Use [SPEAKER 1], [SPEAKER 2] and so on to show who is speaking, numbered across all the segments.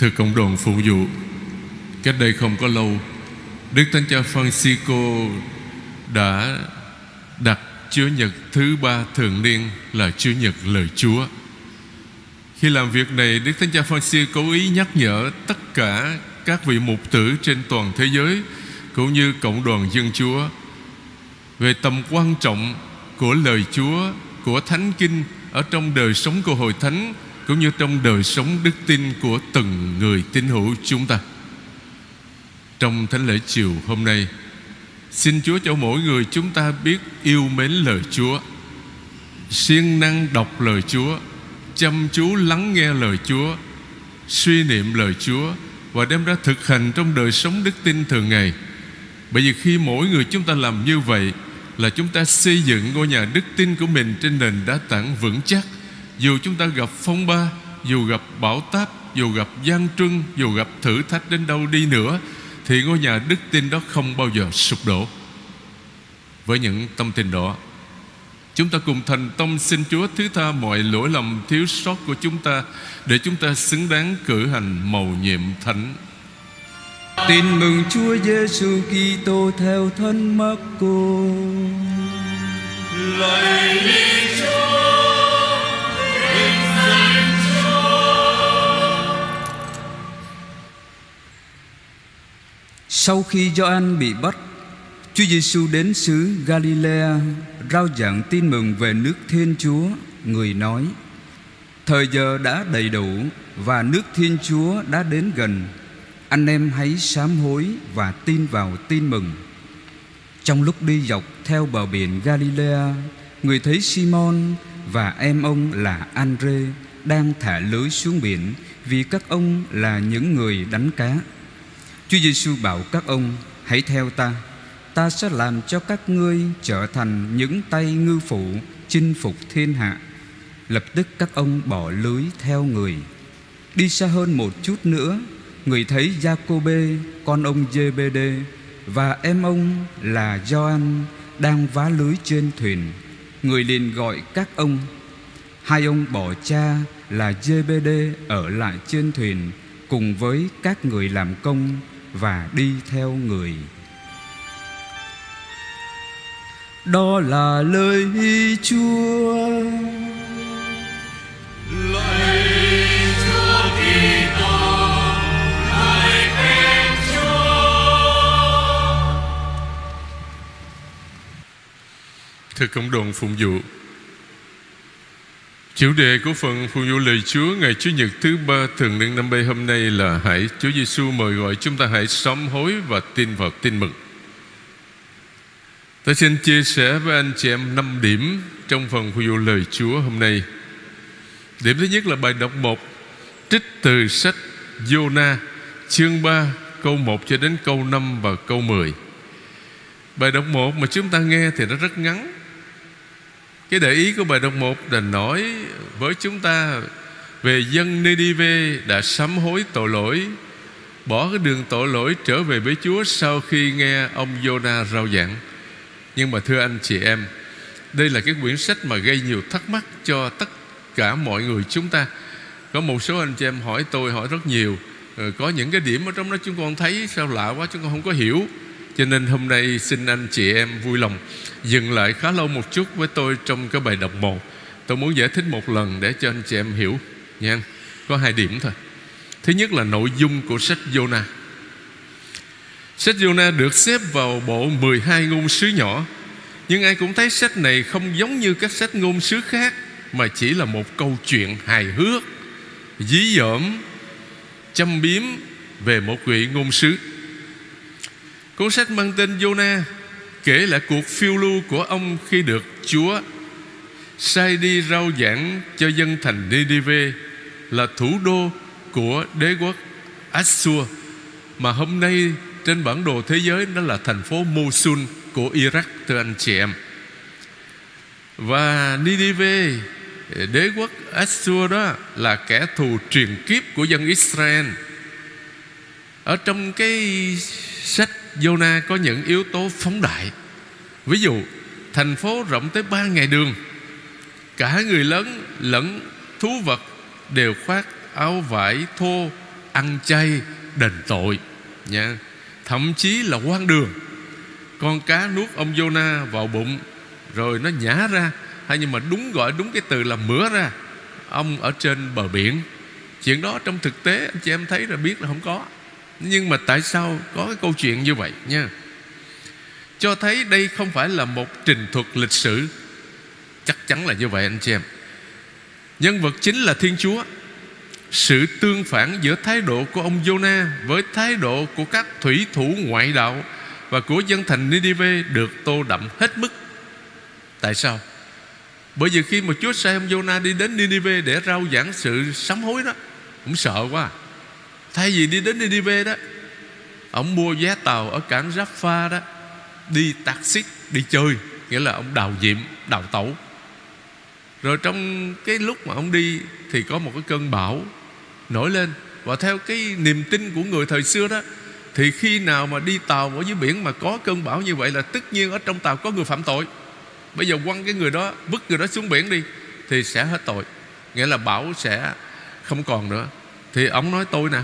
[SPEAKER 1] Thưa cộng đoàn phụ vụ Cách đây không có lâu Đức Thánh Cha Francisco đã đặt Chúa Nhật thứ ba thường niên là Chúa Nhật lời Chúa. Khi làm việc này, Đức Thánh Cha Francis cố ý nhắc nhở tất cả các vị mục tử trên toàn thế giới cũng như cộng đoàn dân Chúa về tầm quan trọng của lời Chúa, của Thánh Kinh ở trong đời sống của hội thánh cũng như trong đời sống đức tin của từng người tín hữu chúng ta. Trong thánh lễ chiều hôm nay, Xin Chúa cho mỗi người chúng ta biết yêu mến lời Chúa siêng năng đọc lời Chúa Chăm chú lắng nghe lời Chúa Suy niệm lời Chúa Và đem ra thực hành trong đời sống đức tin thường ngày Bởi vì khi mỗi người chúng ta làm như vậy Là chúng ta xây dựng ngôi nhà đức tin của mình Trên nền đá tảng vững chắc dù chúng ta gặp phong ba Dù gặp bão táp Dù gặp gian truân Dù gặp thử thách đến đâu đi nữa thì ngôi nhà đức tin đó không bao giờ sụp đổ. Với những tâm tin đó Chúng ta cùng thành tâm xin Chúa thứ tha mọi lỗi lầm thiếu sót của chúng ta Để chúng ta xứng đáng cử hành mầu nhiệm thánh.
[SPEAKER 2] Tin mừng Chúa Giêsu Kitô theo thân Marco.
[SPEAKER 3] Lạy Chúa,
[SPEAKER 2] Sau khi Gioan bị bắt, Chúa Giêsu đến xứ Galilea rao giảng tin mừng về nước Thiên Chúa. Người nói: Thời giờ đã đầy đủ và nước Thiên Chúa đã đến gần. Anh em hãy sám hối và tin vào tin mừng. Trong lúc đi dọc theo bờ biển Galilea, người thấy Simon và em ông là Andre đang thả lưới xuống biển vì các ông là những người đánh cá. Chúa Giêsu bảo các ông, Hãy theo ta. Ta sẽ làm cho các ngươi trở thành những tay ngư phụ Chinh phục thiên hạ. Lập tức các ông bỏ lưới theo người. Đi xa hơn một chút nữa, Người thấy Giacôbê, Con ông JBD Và em ông là Gioan Đang vá lưới trên thuyền. Người liền gọi các ông. Hai ông bỏ cha là JBD Ở lại trên thuyền, Cùng với các người làm công và đi theo người đó là lời Chúa
[SPEAKER 3] lời Chúa Kitô, lời khen Chúa.
[SPEAKER 1] Thưa cộng đoàn phụng vụ Chủ đề của phần phụ vụ lời Chúa Ngày Chủ nhật thứ ba thường niên năm bay hôm nay là Hãy Chúa Giêsu mời gọi chúng ta hãy sám hối và tin vào tin mừng. Tôi xin chia sẻ với anh chị em 5 điểm trong phần phụ vụ lời Chúa hôm nay. Điểm thứ nhất là bài đọc 1 Trích từ sách Jonah chương 3 câu 1 cho đến câu 5 và câu 10 Bài đọc 1 mà chúng ta nghe thì nó rất ngắn cái để ý của bài đọc 1 là nói với chúng ta về dân Ninive đã sám hối tội lỗi bỏ cái đường tội lỗi trở về với Chúa sau khi nghe ông Jonah rao giảng. Nhưng mà thưa anh chị em, đây là cái quyển sách mà gây nhiều thắc mắc cho tất cả mọi người chúng ta. Có một số anh chị em hỏi tôi hỏi rất nhiều, ờ, có những cái điểm ở trong đó chúng con thấy sao lạ quá chúng con không có hiểu. Cho nên hôm nay xin anh chị em vui lòng dừng lại khá lâu một chút với tôi trong cái bài đọc một Tôi muốn giải thích một lần để cho anh chị em hiểu, nha. Có hai điểm thôi. Thứ nhất là nội dung của sách Jonah. Sách Jonah được xếp vào bộ 12 ngôn sứ nhỏ Nhưng ai cũng thấy sách này không giống như các sách ngôn sứ khác, Mà chỉ là một câu chuyện hài hước, Dí dỏm, Châm biếm về một vị ngôn sứ Cuốn sách mang tên Jonah kể lại cuộc phiêu lưu của ông khi được Chúa sai đi rao giảng cho dân thành Nineveh là thủ đô của đế quốc Assur, mà hôm nay trên bản đồ thế giới nó là thành phố Mosul của Iraq, thưa anh chị em. Và Nineveh, đế quốc Assur đó là kẻ thù truyền kiếp của dân Israel. Ở trong cái sách Jonah có những yếu tố phóng đại. Ví dụ, Thành phố rộng tới ba ngày đường. Cả người lớn lẫn thú vật Đều khoác áo vải thô, ăn chay, đền tội, nha. Thậm chí là quan đường. Con cá nuốt ông Jonah vào bụng, rồi nó nhả ra, hay nhưng mà đúng gọi đúng cái từ là mửa ra. Ông ở trên bờ biển. Chuyện đó trong thực tế, anh chị em thấy là biết là không có nhưng mà tại sao có cái câu chuyện như vậy nha cho thấy đây không phải là một trình thuật lịch sử chắc chắn là như vậy anh chị em nhân vật chính là thiên chúa sự tương phản giữa thái độ của ông Jonah với thái độ của các thủy thủ ngoại đạo và của dân thành Nineveh được tô đậm hết mức. Tại sao? Bởi vì khi mà Chúa sai ông Jonah đi đến Nineveh để rao giảng sự sám hối đó, cũng sợ quá. Thay vì đi đến Nineveh đó, ông mua vé tàu ở cảng Rafa đó, đi taxi đi chơi, nghĩa là ông đào diệm, đào tẩu. Rồi trong cái lúc mà ông đi thì có một cái cơn bão nổi lên. Và theo cái niềm tin của người thời xưa đó thì khi nào mà đi tàu ở dưới biển mà có cơn bão như vậy là tất nhiên ở trong tàu có người phạm tội. Bây giờ quăng cái người đó vứt người đó xuống biển đi thì sẽ hết tội. Nghĩa là bão sẽ không còn nữa. Thì ông nói tôi nè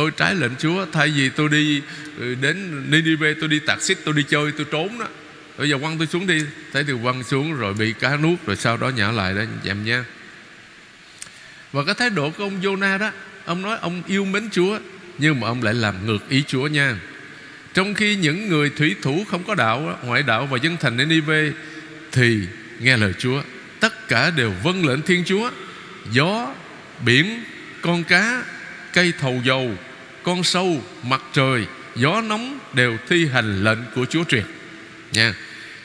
[SPEAKER 1] tôi trái lệnh chúa thay vì tôi đi ừ, đến Ninive tôi đi tạc xích tôi đi chơi tôi trốn đó. Bây giờ quăng tôi xuống đi. Thấy thì quăng xuống rồi bị cá nuốt rồi sau đó nhả lại đó em nha và cái thái độ của ông Jonah đó Ông nói ông yêu mến Chúa Nhưng mà ông lại làm ngược ý Chúa nha. Trong khi những người thủy thủ không có đạo Ngoại đạo và dân thành Ninive Thì nghe lời Chúa Tất cả đều vâng lệnh Thiên Chúa. Gió, biển, con cá Cây thầu dầu con sâu, mặt trời Gió nóng đều thi hành lệnh của Chúa truyền Nha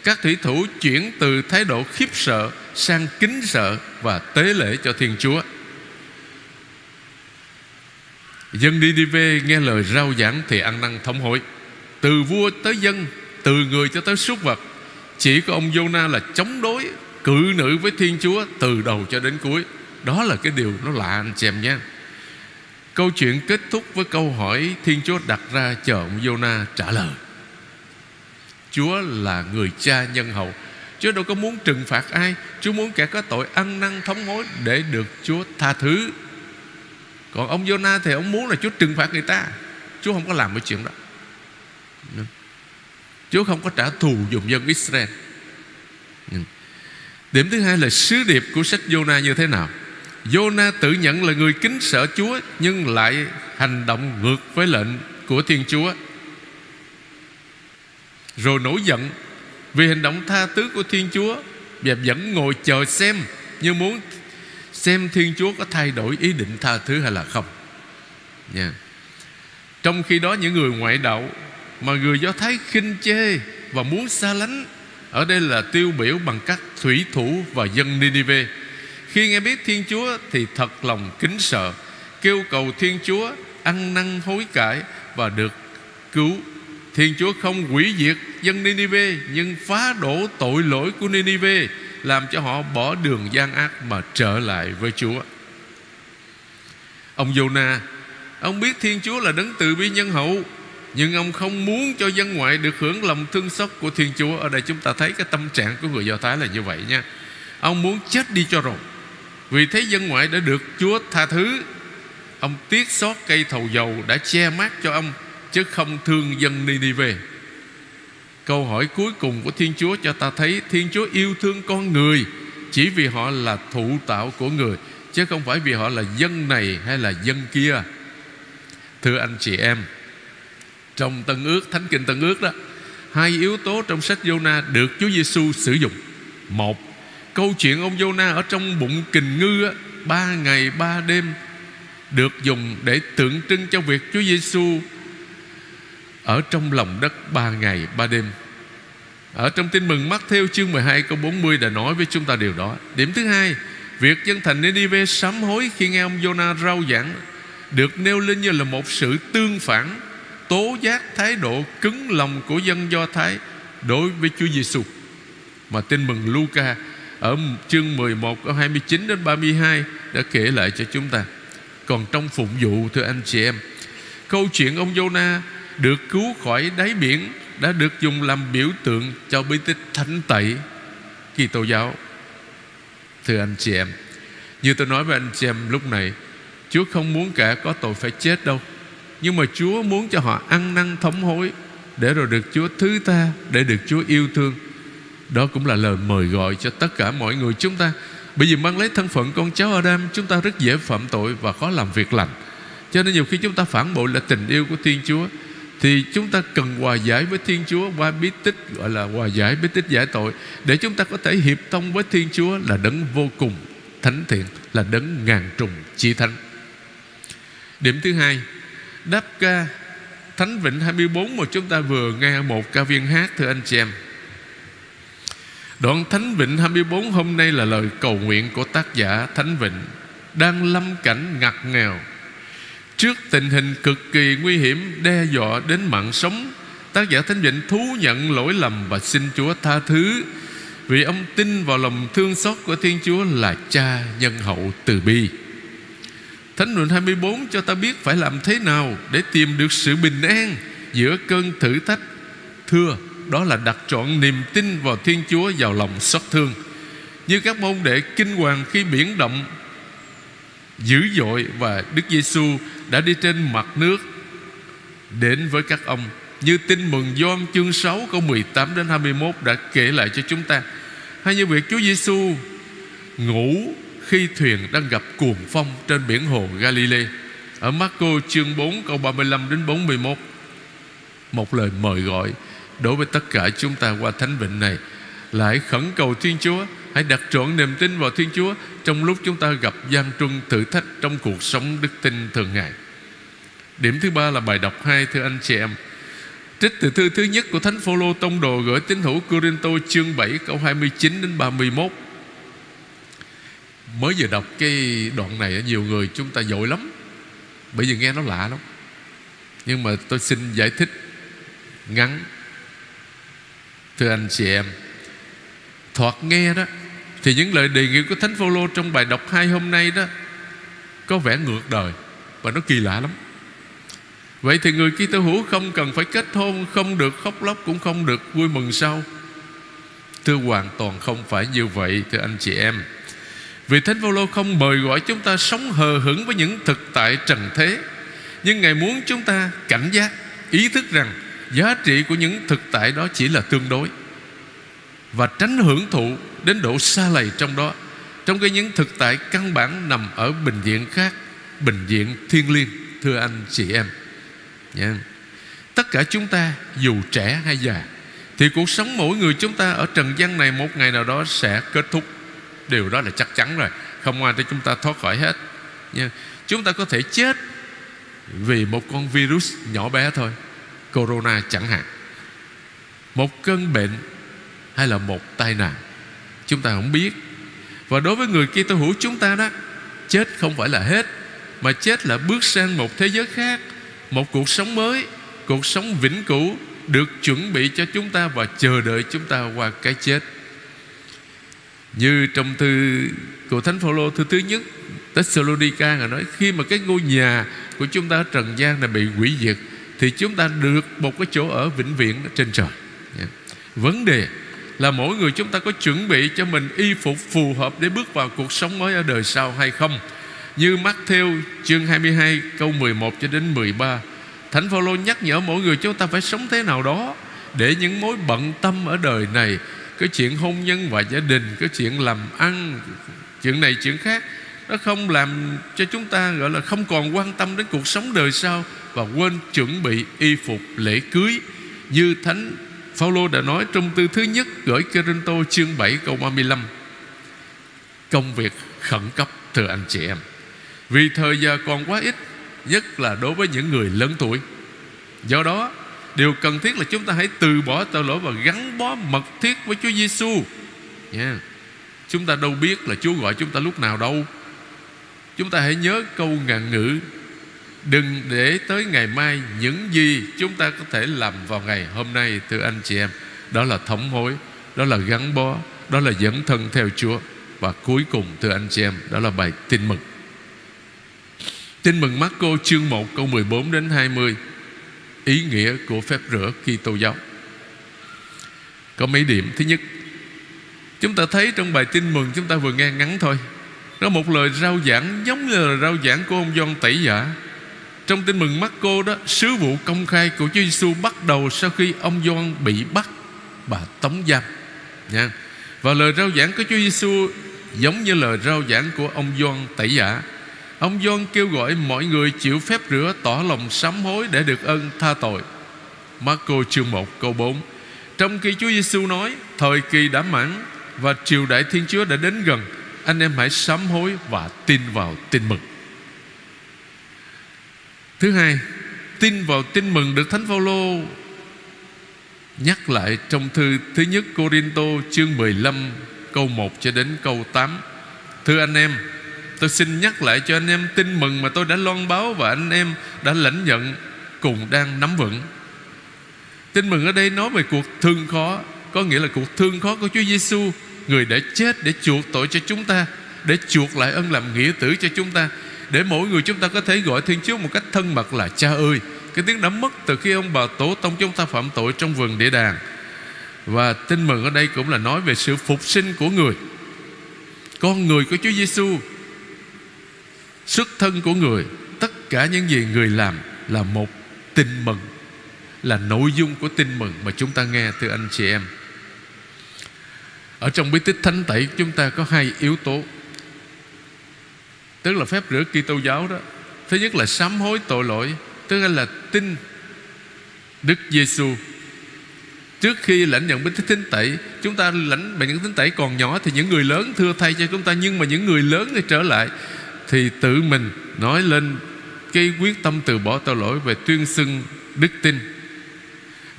[SPEAKER 1] Các thủy thủ chuyển từ thái độ khiếp sợ Sang kính sợ Và tế lễ cho Thiên Chúa. Dân đi đi về nghe lời rao giảng Thì ăn năn thống hối. Từ vua tới dân Từ người cho tới súc vật Chỉ có ông Jonah là chống đối Cự nữ với Thiên Chúa Từ đầu cho đến cuối. Đó là cái điều nó lạ anh chị em nhé. Câu chuyện kết thúc với câu hỏi Thiên Chúa đặt ra chờ ông Jonah trả lời. Chúa là người cha nhân hậu. Chúa đâu có muốn trừng phạt ai. Chúa muốn kẻ có tội ăn năn thống hối Để được Chúa tha thứ. Còn ông Jonah thì ông muốn là Chúa trừng phạt người ta. Chúa không có làm cái chuyện đó. Chúa không có trả thù dùng dân Israel. Điểm thứ hai là sứ điệp của sách Jonah như thế nào? Jonah tự nhận là người kính sợ Chúa, Nhưng lại hành động ngược với lệnh của Thiên Chúa. Rồi nổi giận Vì hành động tha thứ của Thiên Chúa Và vẫn ngồi chờ xem Như muốn xem Thiên Chúa có thay đổi ý định tha thứ hay là không. Nha. Trong khi đó, những người ngoại đạo Mà người Do Thái khinh chê Và muốn xa lánh, Ở đây là tiêu biểu bằng các thủy thủ Và dân Ninive khi nghe biết Thiên Chúa Thì thật lòng kính sợ Kêu cầu Thiên Chúa Ăn năn hối cải Và được cứu Thiên Chúa không hủy diệt dân Ninive Nhưng phá đổ tội lỗi của Ninive làm cho họ bỏ đường gian ác mà trở lại với Chúa. Ông Jonah, ông biết Thiên Chúa là đấng từ bi nhân hậu, nhưng ông không muốn cho dân ngoại được hưởng lòng thương xót của Thiên Chúa. Ở đây chúng ta thấy cái tâm trạng của người Do Thái là như vậy nha. Ông muốn chết đi cho rồi. Vì thế dân ngoại đã được Chúa tha thứ. Ông tiếc xót cây thầu dầu Đã che mát cho ông Chứ không thương dân Ninive Câu hỏi cuối cùng của Thiên Chúa cho ta thấy Thiên Chúa yêu thương con người Chỉ vì họ là thụ tạo của người Chứ không phải vì họ là dân này hay là dân kia. Thưa anh chị em Trong Tân ước, Thánh Kinh Tân ước đó Hai yếu tố trong sách Jonah được Chúa Giêsu sử dụng. Một Câu chuyện ông Jonah ở trong bụng kình ngư á, Ba ngày ba đêm Được dùng để tượng trưng cho việc Chúa Giêsu ở trong lòng đất ba ngày ba đêm. Ở trong tin mừng mắt theo chương 12 câu 40 đã nói với chúng ta điều đó. Điểm thứ hai, Việc dân thành Ninive sám hối khi nghe ông Jonah rao giảng Được nêu lên như là một sự tương phản, Tố giác thái độ cứng lòng của dân Do Thái Đối với Chúa Giêsu Mà tin mừng Luca ở chương 11 câu 29 đến 32 Đã kể lại cho chúng ta Còn trong phụng vụ thưa anh chị em Câu chuyện ông Jonah được cứu khỏi đáy biển đã được dùng làm biểu tượng cho bí tích thánh tẩy kỳ tô giáo. Thưa anh chị em, như tôi nói với anh chị em lúc này, Chúa không muốn kẻ có tội phải chết đâu Nhưng mà Chúa muốn cho họ ăn năn thống hối Để rồi được Chúa thứ tha Để được Chúa yêu thương đó cũng là lời mời gọi cho tất cả mọi người chúng ta Bởi vì mang lấy thân phận con cháu Adam Chúng ta rất dễ phạm tội và khó làm việc lành Cho nên nhiều khi chúng ta phản bội là tình yêu của Thiên Chúa thì chúng ta cần hòa giải với Thiên Chúa qua bí tích gọi là hòa giải bí tích giải tội để chúng ta có thể hiệp thông với Thiên Chúa là đấng vô cùng thánh thiện là đấng ngàn trùng chi thánh. Điểm thứ hai, đáp ca Thánh Vịnh 24 mà chúng ta vừa nghe một ca viên hát thưa anh chị em. Đoạn Thánh Vịnh 24 hôm nay là lời cầu nguyện của tác giả Thánh Vịnh, đang lâm cảnh ngặt nghèo. Trước tình hình cực kỳ nguy hiểm Đe dọa đến mạng sống, Tác giả Thánh Vịnh thú nhận lỗi lầm Và xin Chúa tha thứ, Vì ông tin vào lòng thương xót của Thiên Chúa Là cha nhân hậu từ bi. Thánh Vịnh 24 cho ta biết phải làm thế nào Để tìm được sự bình an Giữa cơn thử thách, Thưa đó là đặt trọn niềm tin vào Thiên Chúa Vào lòng xót thương. Như các môn đệ kinh hoàng khi biển động, dữ dội và Đức Giêsu đã đi trên mặt nước đến với các ông. Như tin mừng Gioan chương 6 câu 18 đến 21 đã kể lại cho chúng ta. Hay như việc Chúa Giêsu ngủ khi thuyền đang gặp cuồng phong trên biển hồ Galilee. Ở Marco chương 4 câu 35 đến 41 một lời mời gọi đối với tất cả chúng ta qua thánh vịnh này, lại khẩn cầu Thiên Chúa, Hãy đặt trọn niềm tin vào Thiên Chúa Trong lúc chúng ta gặp gian truân thử thách Trong cuộc sống đức tin thường ngày. Điểm thứ ba là bài đọc hai, Thưa anh chị em. Trích từ thư thứ nhất của Thánh Phaolô Tông Đồ Gửi tín hữu Corinto chương 7 Câu 29 đến 31 Mới vừa đọc cái đoạn này, Nhiều người chúng ta dội lắm, Bởi vì nghe nó lạ lắm. Nhưng mà tôi xin giải thích Ngắn. Thưa anh chị em Thoạt nghe đó thì những lời đề nghị của Thánh Phaolô trong bài đọc hai hôm nay đó có vẻ ngược đời và nó kỳ lạ lắm. Vậy thì người Kitô hữu không cần phải kết hôn, không được khóc lóc cũng không được vui mừng sau. Thưa hoàn toàn không phải như vậy thưa anh chị em. Vì Thánh Phaolô không mời gọi chúng ta sống hờ hững với những thực tại trần thế, nhưng Ngài muốn chúng ta cảnh giác, ý thức rằng giá trị của những thực tại đó chỉ là tương đối và tránh hưởng thụ đến độ xa lầy trong đó, trong cái những thực tại căn bản nằm ở bình diện khác bình diện thiên liêng, thưa anh chị em nha. tất cả chúng ta, dù trẻ hay già, thì cuộc sống mỗi người chúng ta ở trần gian này một ngày nào đó sẽ kết thúc điều đó là chắc chắn rồi, không ai để chúng ta thoát khỏi hết nha. chúng ta có thể chết vì một con virus nhỏ bé thôi corona chẳng hạn. Một cơn bệnh hay là một tai nạn, chúng ta không biết. Và đối với người Kitô hữu chúng ta đó, chết không phải là hết, mà chết là bước sang một thế giới khác, một cuộc sống mới, cuộc sống vĩnh cửu được chuẩn bị cho chúng ta và chờ đợi chúng ta qua cái chết. Như trong thư của Thánh Phaolô thư thứ nhất, Thessalonica ngài nói, khi mà cái ngôi nhà của chúng ta ở trần gian này bị hủy diệt thì chúng ta được một cái chỗ ở vĩnh viễn trên trời. Dạ. Vấn đề là mỗi người chúng ta có chuẩn bị cho mình y phục phù hợp để bước vào cuộc sống mới ở đời sau hay không? Như Matthew chương 22 câu 11 cho đến 13 Thánh Phaolô nhắc nhở mỗi người chúng ta phải sống thế nào đó để những mối bận tâm ở đời này, cái chuyện hôn nhân và gia đình, cái chuyện làm ăn, chuyện này, chuyện khác, nó không làm cho chúng ta, gọi là, không còn quan tâm đến cuộc sống đời sau và quên chuẩn bị y phục lễ cưới. Như thánh Phaolô đã nói trong tư thứ nhất gửi Corinto chương 7 câu 35 Công việc khẩn cấp, thưa anh chị em. Vì thời giờ còn quá ít, Nhất là đối với những người lớn tuổi. Do đó, Điều cần thiết là chúng ta hãy từ bỏ tội lỗi Và gắn bó mật thiết với Chúa Giêsu. Yeah. Chúng ta đâu biết là Chúa gọi chúng ta lúc nào đâu. Chúng ta hãy nhớ câu ngạn ngữ Đừng để tới ngày mai Những gì chúng ta có thể làm vào ngày hôm nay, Thưa anh chị em. Đó là thống hối, Đó là gắn bó, Đó là dẫn thân theo Chúa. Và cuối cùng, thưa anh chị em, Đó là bài tin mừng. Tin mừng Marco chương 1 câu 14 đến 20 Ý nghĩa của phép rửa Kitô giáo. Có mấy điểm. Thứ nhất, Chúng ta thấy trong bài tin mừng Chúng ta vừa nghe ngắn thôi. Có một lời rao giảng giống như là rao giảng của ông Gioan Tẩy Giả trong tin mừng Marco đó, sứ vụ công khai của Chúa Giêsu bắt đầu sau khi ông Gioan bị bắt và tống giam. Nha. Và lời rao giảng của Chúa Giêsu giống như lời rao giảng của ông Gioan Tẩy Giả. Ông Gioan kêu gọi mọi người chịu phép rửa, tỏ lòng sám hối để được ơn tha tội. Marco chương 1 câu 4 trong khi Chúa Giêsu nói, thời kỳ đã mãn và triều đại Thiên Chúa đã đến gần, anh em hãy sám hối và tin vào tin mừng. Thứ hai, Tin vào tin mừng được Thánh Phaolô. Nhắc lại trong thư thứ nhất Corinto chương 15 câu 1 cho đến câu 8 Thưa anh em, Tôi xin nhắc lại cho anh em tin mừng mà tôi đã loan báo Và anh em đã lãnh nhận, cùng đang nắm vững. Tin mừng ở đây nói về cuộc thương khó, Có nghĩa là cuộc thương khó của Chúa Giêsu Người đã chết để chuộc tội cho chúng ta, Để chuộc lại ân làm nghĩa tử cho chúng ta để mỗi người chúng ta có thể gọi Thiên Chúa một cách thân mật là cha ơi. Cái tiếng đã mất từ khi ông bà tổ tông chúng ta phạm tội trong vườn địa đàng. Và tin mừng ở đây cũng là nói về sự phục sinh của người. Con người của Chúa Giêsu xuất thân của người, tất cả những gì người làm là một tin mừng, là nội dung của tin mừng mà chúng ta nghe từ anh chị em. Ở trong bí tích thánh tẩy, chúng ta có hai yếu tố. Tức là phép rửa Kitô giáo đó. Thứ nhất là sám hối tội lỗi. Tức là tin Đức Giêsu Trước khi lãnh nhận bánh thánh tẩy, Chúng ta lãnh bệnh những thánh tẩy còn nhỏ Thì những người lớn thưa thay cho chúng ta. Nhưng mà những người lớn thì trở lại Thì tự mình nói lên Cái quyết tâm từ bỏ tội lỗi Về tuyên xưng đức tin.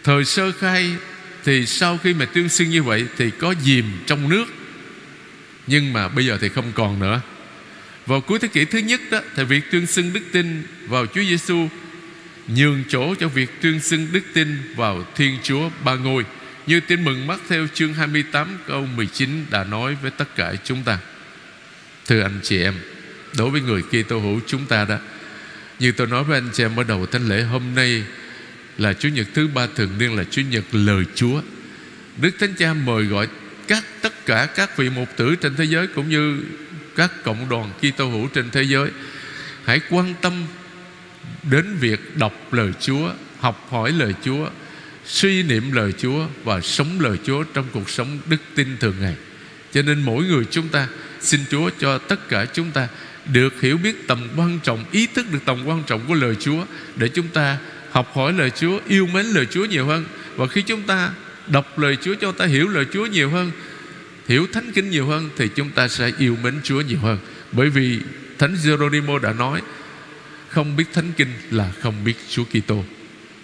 [SPEAKER 1] Thời sơ khai Thì sau khi mà tuyên xưng như vậy Thì có dìm trong nước. Nhưng mà bây giờ thì không còn nữa vào cuối thế kỷ thứ nhất đó Thì việc tuyên xưng đức tin vào Chúa Giêsu Nhường chỗ cho việc tuyên xưng đức tin vào Thiên Chúa Ba Ngôi. Như tin mừng mắt theo chương 28 câu 19 đã nói với tất cả chúng ta. Thưa anh chị em, Đối với người Kitô hữu chúng ta đó, Như tôi nói với anh chị em ở đầu thánh lễ hôm nay, Là Chúa Nhật thứ ba thường niên là Chúa Nhật lời Chúa. Đức Thánh Cha mời gọi các, tất cả các vị mục tử trên thế giới cũng như các cộng đoàn Kitô hữu trên thế giới hãy quan tâm đến việc đọc lời Chúa, học hỏi lời Chúa, suy niệm lời Chúa và sống lời Chúa trong cuộc sống đức tin thường ngày. Cho nên mỗi người chúng ta xin Chúa cho tất cả chúng ta được hiểu biết tầm quan trọng, ý thức được tầm quan trọng của lời Chúa để chúng ta học hỏi lời Chúa, yêu mến lời Chúa nhiều hơn. Và khi chúng ta đọc lời Chúa cho ta hiểu lời Chúa nhiều hơn hiểu thánh kinh nhiều hơn thì chúng ta sẽ yêu mến Chúa nhiều hơn. Bởi vì Thánh Geronimo đã nói, không biết thánh kinh là không biết Chúa Kitô.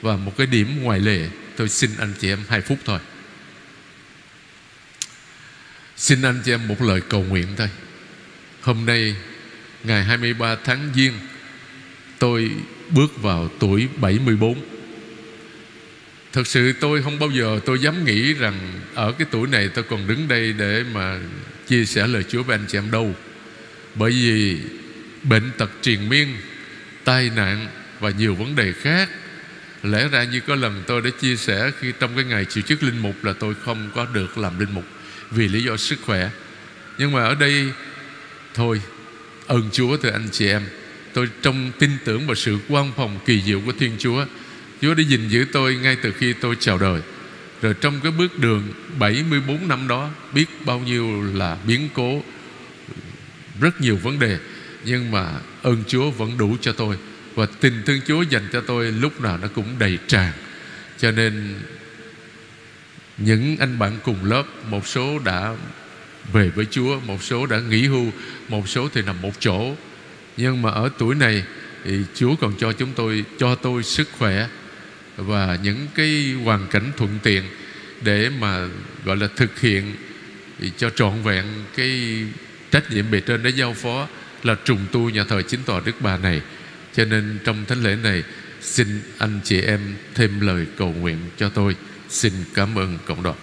[SPEAKER 1] Và một cái điểm ngoài lệ tôi xin anh chị em hai phút thôi. Xin anh chị em một lời cầu nguyện thôi. Hôm nay, ngày 23 tháng Giêng, tôi bước vào tuổi 74 Thật sự tôi không bao giờ, tôi dám nghĩ rằng Ở cái tuổi này tôi còn đứng đây để mà Chia sẻ lời Chúa với anh chị em đâu. Bởi vì Bệnh tật triền miên, Tai nạn và nhiều vấn đề khác, Lẽ ra như có lần tôi đã chia sẻ Khi trong cái ngày chịu chức linh mục Là tôi không có được làm linh mục Vì lý do sức khỏe. Nhưng mà ở đây Thôi, ơn Chúa từ anh chị em. Tôi trong tin tưởng vào sự quan phòng kỳ diệu của Thiên Chúa. Chúa đã gìn giữ tôi ngay từ khi tôi chào đời. Rồi trong cái bước đường 74 năm đó, Biết bao nhiêu là biến cố, Rất nhiều vấn đề, Nhưng mà ơn Chúa vẫn đủ cho tôi. Và tình thương Chúa dành cho tôi Lúc nào nó cũng đầy tràn. Cho nên Những anh bạn cùng lớp, Một số đã về với Chúa, Một số đã nghỉ hưu, Một số thì nằm một chỗ. Nhưng mà ở tuổi này thì Chúa còn cho chúng tôi, cho tôi sức khỏe và những cái hoàn cảnh thuận tiện để mà, gọi là, thực hiện cho trọn vẹn cái trách nhiệm bề trên đã giao phó là trùng tu nhà thờ chính tòa Đức Bà này. Cho nên trong thánh lễ này, xin anh chị em thêm lời cầu nguyện cho tôi. Xin cảm ơn cộng đồng.